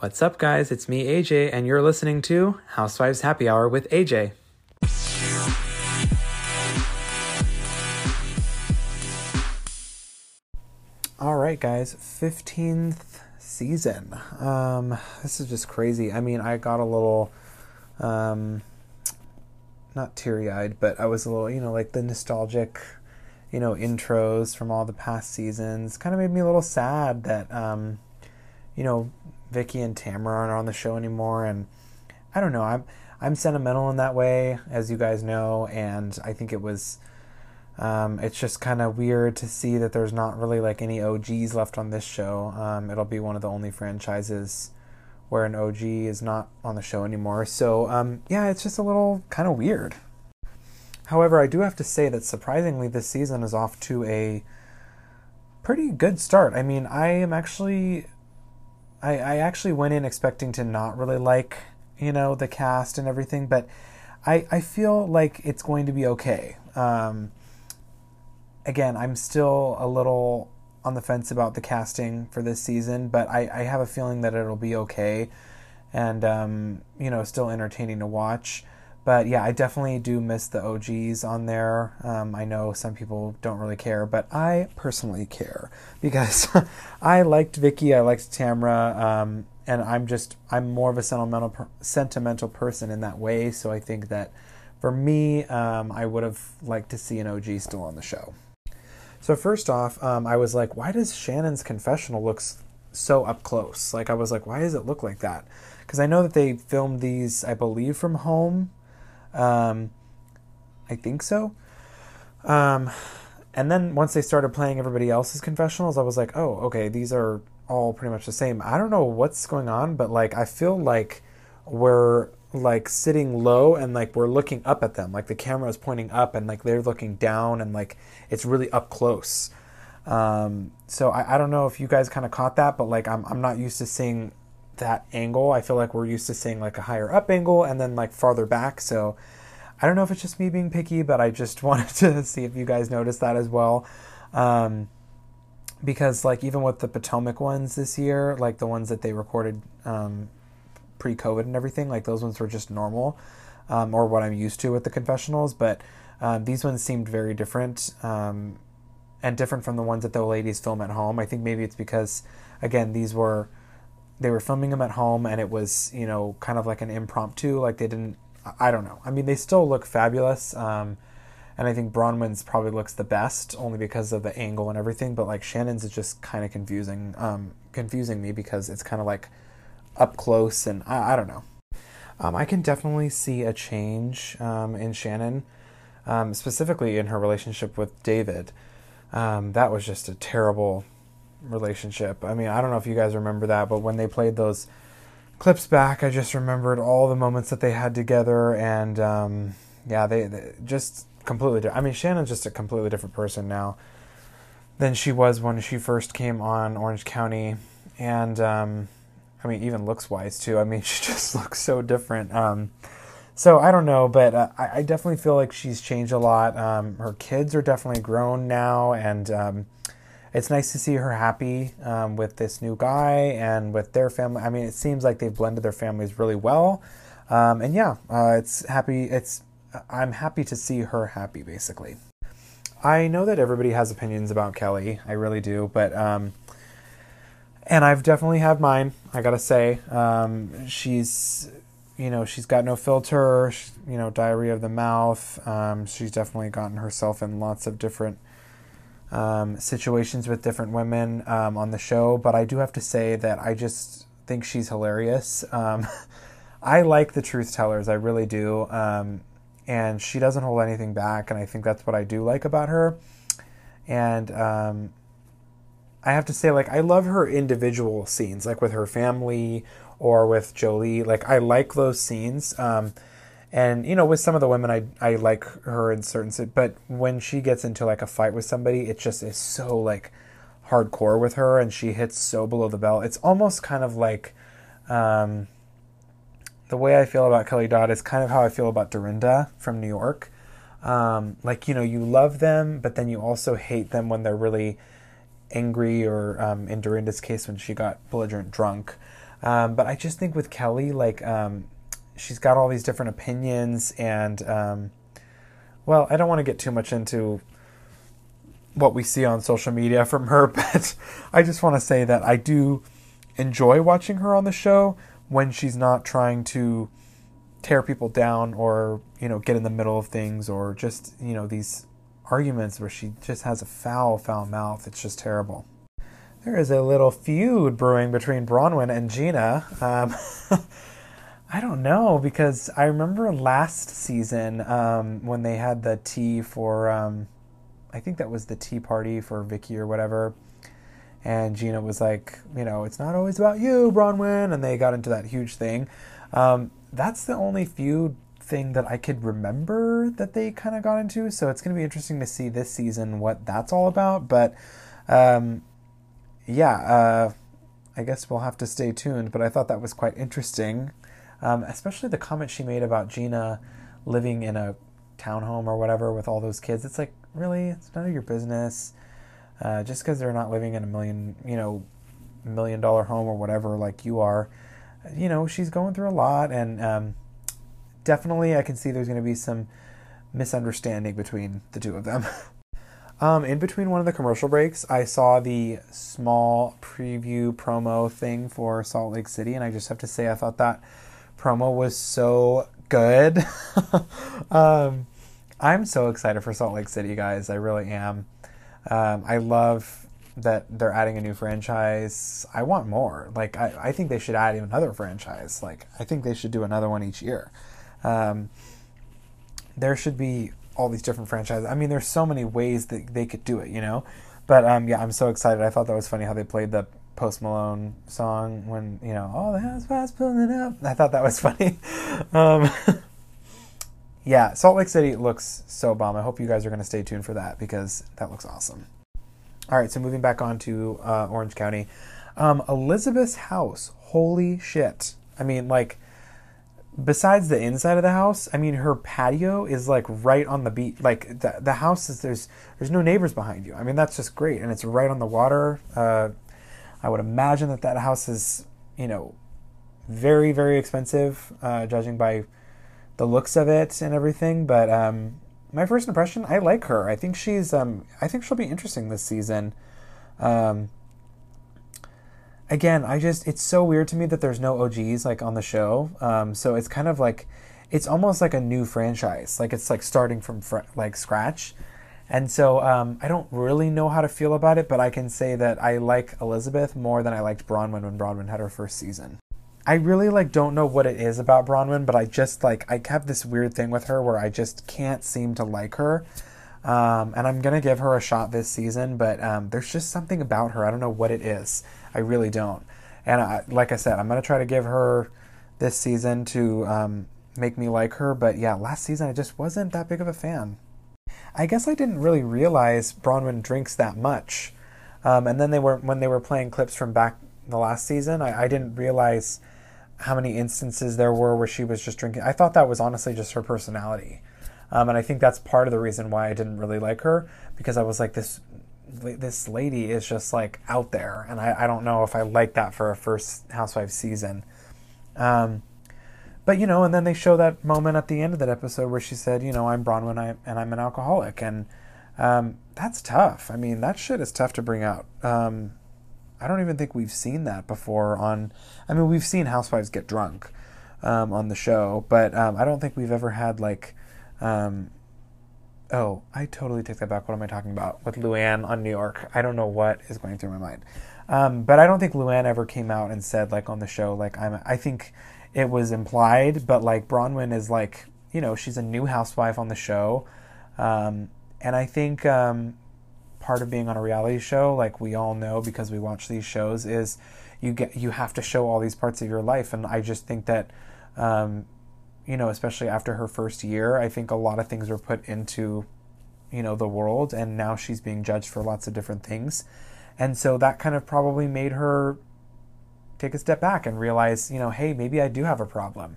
What's up, guys? It's me, AJ, and you're listening to Housewives Happy Hour with AJ. All right, guys, 15th season. Um, this is just crazy. I mean, I got a little, um, not teary eyed, but I was a little, you know, like the nostalgic, you know, intros from all the past seasons kind of made me a little sad that, um, you know, Vicki and Tamara aren't on the show anymore, and I don't know. I'm I'm sentimental in that way, as you guys know, and I think it was. Um, it's just kind of weird to see that there's not really like any OGs left on this show. Um, it'll be one of the only franchises where an OG is not on the show anymore. So um, yeah, it's just a little kind of weird. However, I do have to say that surprisingly, this season is off to a pretty good start. I mean, I am actually I, I actually went in expecting to not really like, you know, the cast and everything, but I, I feel like it's going to be okay. Um, again, I'm still a little on the fence about the casting for this season, but I, I have a feeling that it'll be okay and, um, you know, still entertaining to watch. But yeah, I definitely do miss the OGs on there. Um, I know some people don't really care, but I personally care because I liked Vicki, I liked Tamra, um, and I'm just I'm more of a sentimental sentimental person in that way. So I think that for me, um, I would have liked to see an OG still on the show. So first off, um, I was like, why does Shannon's confessional look so up close? Like I was like, why does it look like that? Because I know that they filmed these, I believe, from home um, I think so. Um, and then once they started playing everybody else's confessionals, I was like, oh, okay, these are all pretty much the same. I don't know what's going on, but like I feel like we're like sitting low and like we're looking up at them. Like the camera is pointing up and like they're looking down and like it's really up close. Um, so I, I don't know if you guys kind of caught that, but like I'm I'm not used to seeing that angle. I feel like we're used to seeing like a higher up angle and then like farther back. So I don't know if it's just me being picky, but I just wanted to see if you guys noticed that as well. Um, because like even with the Potomac ones this year, like the ones that they recorded um, pre-COVID and everything, like those ones were just normal, um, or what I'm used to with the confessionals. But um, these ones seemed very different um, and different from the ones that the ladies film at home. I think maybe it's because again these were they were filming them at home and it was you know kind of like an impromptu like they didn't i don't know. I mean they still look fabulous um, and i think braunwyn's probably looks the best only because of the angle and everything but like shannon's is just kind of confusing um, confusing me because it's kind of like up close and i, I don't know. Um, i can definitely see a change um, in shannon um, specifically in her relationship with david. Um, that was just a terrible relationship. I mean, I don't know if you guys remember that, but when they played those clips back, I just remembered all the moments that they had together, and um, yeah, they, they just completely. Different. I mean, Shannon's just a completely different person now than she was when she first came on Orange County, and um, I mean, even looks wise too. I mean, she just looks so different. Um, so I don't know, but uh, I, I, definitely feel like she's changed a lot. Um, her kids are definitely grown now, and um, it's nice to see her happy um, with this new guy and with their family. I mean, it seems like they've blended their families really well. Um, and yeah, uh, it's happy. It's I'm happy to see her happy, basically. I know that everybody has opinions about Kelly. I really do, but um, and I've definitely had mine. I gotta say, um, she's you know she's got no filter. She, you know, diarrhea of the mouth. Um, she's definitely gotten herself in lots of different um, situations with different women um, on the show, but I do have to say that I just think she's hilarious. Um, I like the truth tellers, I really do. Um, and she doesn't hold anything back, and I think that's what I do like about her. And um, I have to say, like, I love her individual scenes, like with her family or with Jolie. Like, I like those scenes. Um, and you know with some of the women i i like her in certain but when she gets into like a fight with somebody it just is so like hardcore with her and she hits so below the belt. It's almost kind of like um, the way i feel about kelly dodd is kind of how i feel about dorinda from new york. Um, like you know you love them but then you also hate them when they're really angry or um, in dorinda's case when she got belligerent drunk. Um, but I just think with Kelly, like, um, she's got all these different opinions, and um, well, I don't want to get too much into what we see on social media from her, but I just want to say that I do enjoy watching her on the show when she's not trying to tear people down or you know get in the middle of things or just you know these arguments where she just has a foul foul mouth. It's just terrible. There is a little feud brewing between braunwyn and gina. Um, i don't know because i remember last season um, when they had the tea for um, i think that was the tea party for vicki or whatever and gina was like you know it's not always about you braunwyn and they got into that huge thing um, that's the only feud thing that I could remember that they kind of got into. So it's going to be interesting to see this season what that's all about. But um, yeah, uh, I guess we'll have to stay tuned. But I thought that was quite interesting, um, especially the comment she made about Gina living in a townhome or whatever with all those kids. It's like, really? It's none of your business. Uh, just because they're not living in a million, you know, million dollar home or whatever like you are you know, she's going through a lot, and um, definitely I can see there's going to be some misunderstanding between the two of them. um, in between one of the commercial breaks, I saw the small preview promo thing for Salt Lake City, and I just have to say, I thought that promo was so good. um, I'm so excited for Salt Lake City, guys. I really am. Um, I love that they're adding a new franchise. I want more. Like I, I think they should add another franchise. Like I think they should do another one each year. Um, there should be all these different franchises. I mean, there's so many ways that they could do it, you know. But um, yeah, I'm so excited. I thought that was funny how they played the Post Malone song when you know all the house fast pulling it up. I thought that was funny. um, yeah, Salt Lake City looks so bomb. I hope you guys are going to stay tuned for that because that looks awesome. All right, so moving back on to uh, Orange County. Um, Elizabeth's house, holy shit. I mean, like, besides the inside of the house, I mean, her patio is like right on the beach. Like, the, the house is, there's, there's no neighbors behind you. I mean, that's just great. And it's right on the water. Uh, I would imagine that that house is, you know, very, very expensive, uh, judging by the looks of it and everything. But, um, my first impression, I like her. I think she's um I think she'll be interesting this season. Um again, I just it's so weird to me that there's no OGs like on the show. Um so it's kind of like it's almost like a new franchise. Like it's like starting from fr- like scratch. And so um, I don't really know how to feel about it, but I can say that I like Elizabeth more than I liked Braunwyn when Braunwyn had her first season. I really like don't know what it is about Braunwyn, but I just like I have this weird thing with her where I just can't seem to like her. Um, and I'm gonna give her a shot this season, but um, there's just something about her. I don't know what it is. I really don't. And I, like I said, I'm gonna try to give her this season to um, make me like her. But yeah, last season I just wasn't that big of a fan. I guess I didn't really realize Braunwyn drinks that much. Um, and then they were when they were playing clips from back the last season, I, I didn't realize how many instances there were where she was just drinking. I thought that was honestly just her personality. Um, and I think that's part of the reason why I didn't really like her because I was like this this lady is just like out there and I, I don't know if I like that for a first housewife season. Um, but you know, and then they show that moment at the end of that episode where she said, you know, I'm Braunwyn I, and I'm an alcoholic and um, that's tough. I mean, that shit is tough to bring out. Um, I don't even think we've seen that before on. I mean, we've seen housewives get drunk um, on the show, but um, I don't think we've ever had like. Um, oh, I totally take that back. What am I talking about with Luann on New York? I don't know what is going through my mind, um, but I don't think Luann ever came out and said like on the show like I'm. I think it was implied, but like Braunwyn is like you know she's a new housewife on the show, um, and I think um, part of being on a reality show, like we all know because we watch these shows, is you get you have to show all these parts of your life, and I just think that, um, you know, especially after her first year, I think a lot of things were put into, you know, the world, and now she's being judged for lots of different things, and so that kind of probably made her take a step back and realize, you know, hey, maybe I do have a problem,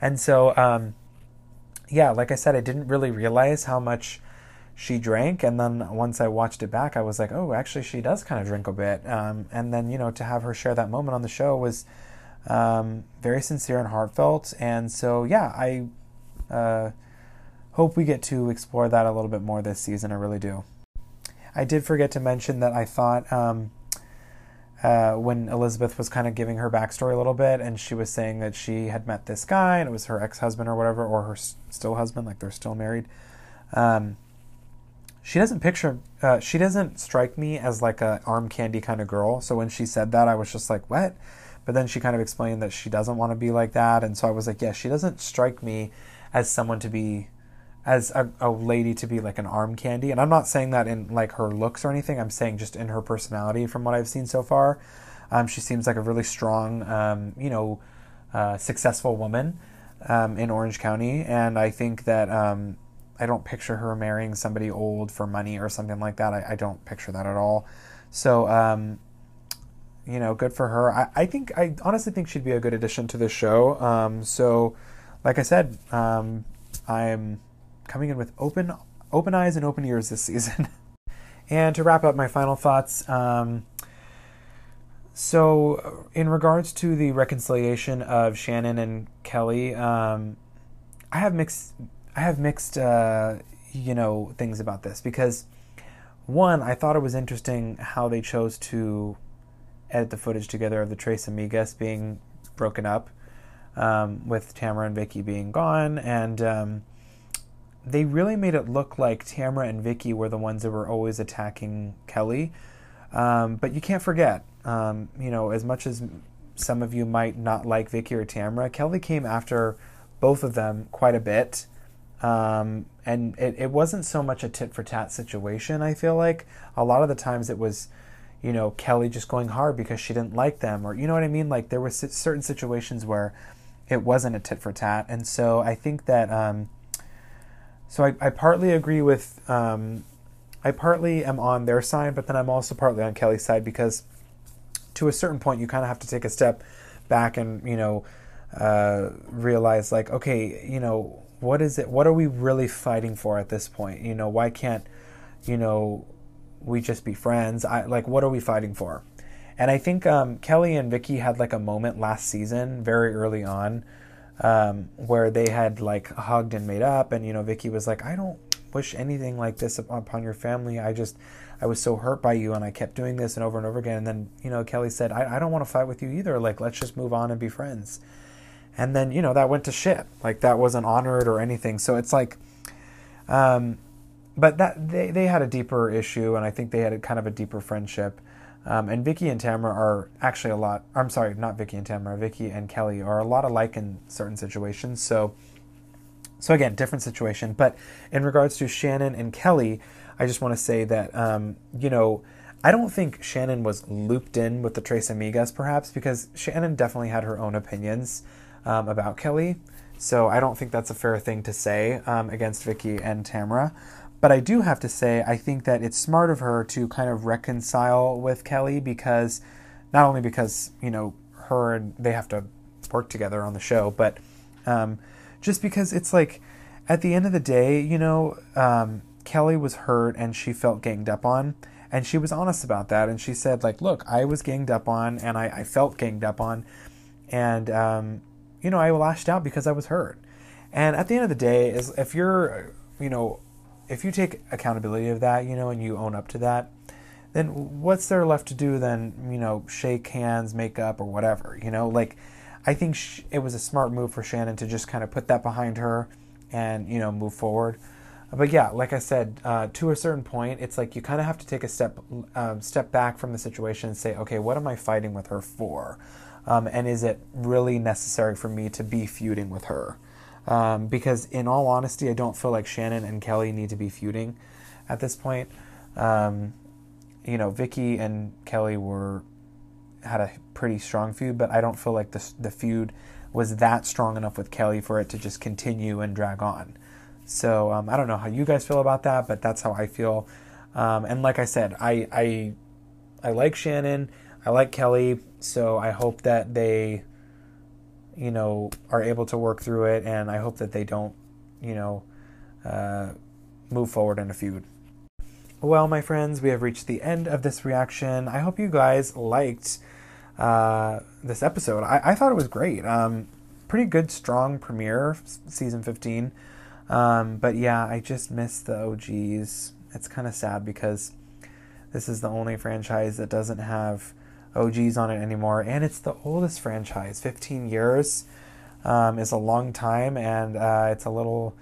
and so. Um, yeah, like I said, I didn't really realize how much she drank and then once i watched it back i was like oh actually she does kind of drink a bit um, and then you know to have her share that moment on the show was um, very sincere and heartfelt. And so, yeah, I uh, hope we get to explore that a little bit more this season. I really do. I did forget to mention that I thought um, uh, when Elizabeth was kind of giving her backstory a little bit, and she was saying that she had met this guy and it was her ex husband or whatever, or her still husband, like they're still married. Um, she doesn't picture, uh, she doesn't strike me as like a arm candy kind of girl. So when she said that, I was just like, what? But then she kind of explained that she doesn't want to be like that. And so I was like, yeah, she doesn't strike me as someone to be, as a, a lady to be like an arm candy. And I'm not saying that in like her looks or anything. I'm saying just in her personality from what I've seen so far. Um, she seems like a really strong, um, you know, uh, successful woman um, in Orange County. And I think that um, I don't picture her marrying somebody old for money or something like that. I, I don't picture that at all. So, um, you know, good for her. I, I think I honestly think she'd be a good addition to the show. Um, so, like I said, I'm coming in with open open eyes and open ears this season. and to wrap up my final thoughts, um, so in regards to the reconciliation of Shannon and Kelly, um, I have mixed I have mixed uh, you know things about this because one, I thought it was interesting how they chose to edit the footage together of the Tres Amigas being broken up, um, with Tamara and Vicki being gone, and um, they really made it look like Tamara and Vicki were the ones that were always attacking Kelly. Um, but you can't forget, um, you know, as much as some of you might not like Vicki or Tamara, Kelly came after both of them quite a bit. Um, and it, it wasn't so much a tit for tat situation, I feel like. A lot of the times it was you know, Kelly just going hard because she didn't like them, or you know what I mean? Like there were certain situations where it wasn't a tit for tat, and so I think that. So I, I partly agree with. Um, I partly am on their side, but then I'm also partly on Kelly's side because, to a certain point, you kind of have to take a step back and you know uh, realize like, okay, you know, what is it? What are we really fighting for at this point? You know, why can't you know we just be friends? I like what are we fighting for? And I think um, Kelly and Vicki had like a moment last season, very early on, um, where they had like hugged and made up, and you know Vicki was like, "I don't wish anything like this upon your family. I just I was so hurt by you, and I kept doing this and over and over again." And then you know Kelly said, "I, I don't want to fight with you either. Like let's just move on and be friends." And then you know that went to shit. Like that wasn't honored or anything. So it's like. Um, but that they, they had a deeper issue, and I think they had a kind of a deeper friendship. Um, and Vicki and Tamara are actually a lot. I'm sorry, not Vicki and Tamara. Vicki and Kelly are a lot alike in certain situations. So, so again, different situation. But in regards to Shannon and Kelly, I just want to say that um, you know I don't think Shannon was looped in with the Tres Amigas, perhaps because Shannon definitely had her own opinions um, about Kelly. So I don't think that's a fair thing to say um, against Vicki and Tamara. But I do have to say, I think that it's smart of her to kind of reconcile with Kelly because not only because, you know, her and they have to work together on the show, but um, just because it's like at the end of the day, you know, um, Kelly was hurt and she felt ganged up on. And she was honest about that. And she said, like, look, I was ganged up on and I, I felt ganged up on. And, um, you know, I lashed out because I was hurt. And at the end of the day, is if you're, you know, if you take accountability of that, you know, and you own up to that, then what's there left to do then, you know, shake hands, make up, or whatever, you know? Like, I think it was a smart move for Shannon to just kind of put that behind her and, you know, move forward. But yeah, like I said, uh, to a certain point, it's like you kind of have to take a step um, step back from the situation and say, okay, what am I fighting with her for? Um, and is it really necessary for me to be feuding with her? Um, because in all honesty, I don't feel like Shannon and Kelly need to be feuding at this point. Um, you know, Vicki and Kelly were had a pretty strong feud, but I don't feel like the the feud was that strong enough with Kelly for it to just continue and drag on. So um, I don't know how you guys feel about that, but that's how I feel. Um, and like I said, I, I I like Shannon, I like Kelly, so I hope that they you know, are able to work through it, and I hope that they don't, you know, uh, move forward in a feud. Well, my friends, we have reached the end of this reaction. I hope you guys liked uh, this episode. I, I thought it was great. Um, pretty good, strong premiere, season 15. Um, but yeah, I just miss the OGs. It's kind of sad because this is the only franchise that doesn't have OGs on it anymore, and it's the oldest franchise. 15 years um, is a long time, and uh, it's a little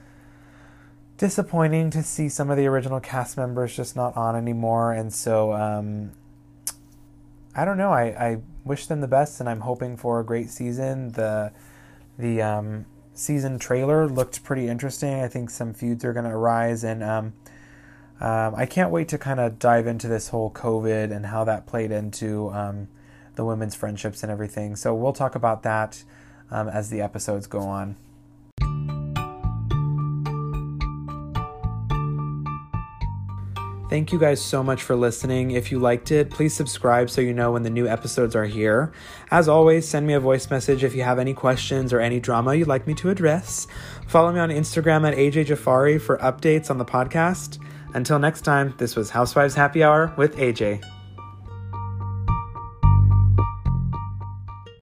disappointing to see some of the original cast members just not on anymore. And so, um, I don't know. I, I wish them the best, and I'm hoping for a great season. The the um, season trailer looked pretty interesting. I think some feuds are going to arise, and um, um, I can't wait to kind of dive into this whole COVID and how that played into um, the women's friendships and everything. So we'll talk about that um, as the episodes go on. Thank you guys so much for listening. If you liked it, please subscribe so you know when the new episodes are here. As always, send me a voice message if you have any questions or any drama you'd like me to address. Follow me on Instagram at AJ Jafari for updates on the podcast. Until next time, this was Housewives Happy Hour with AJ.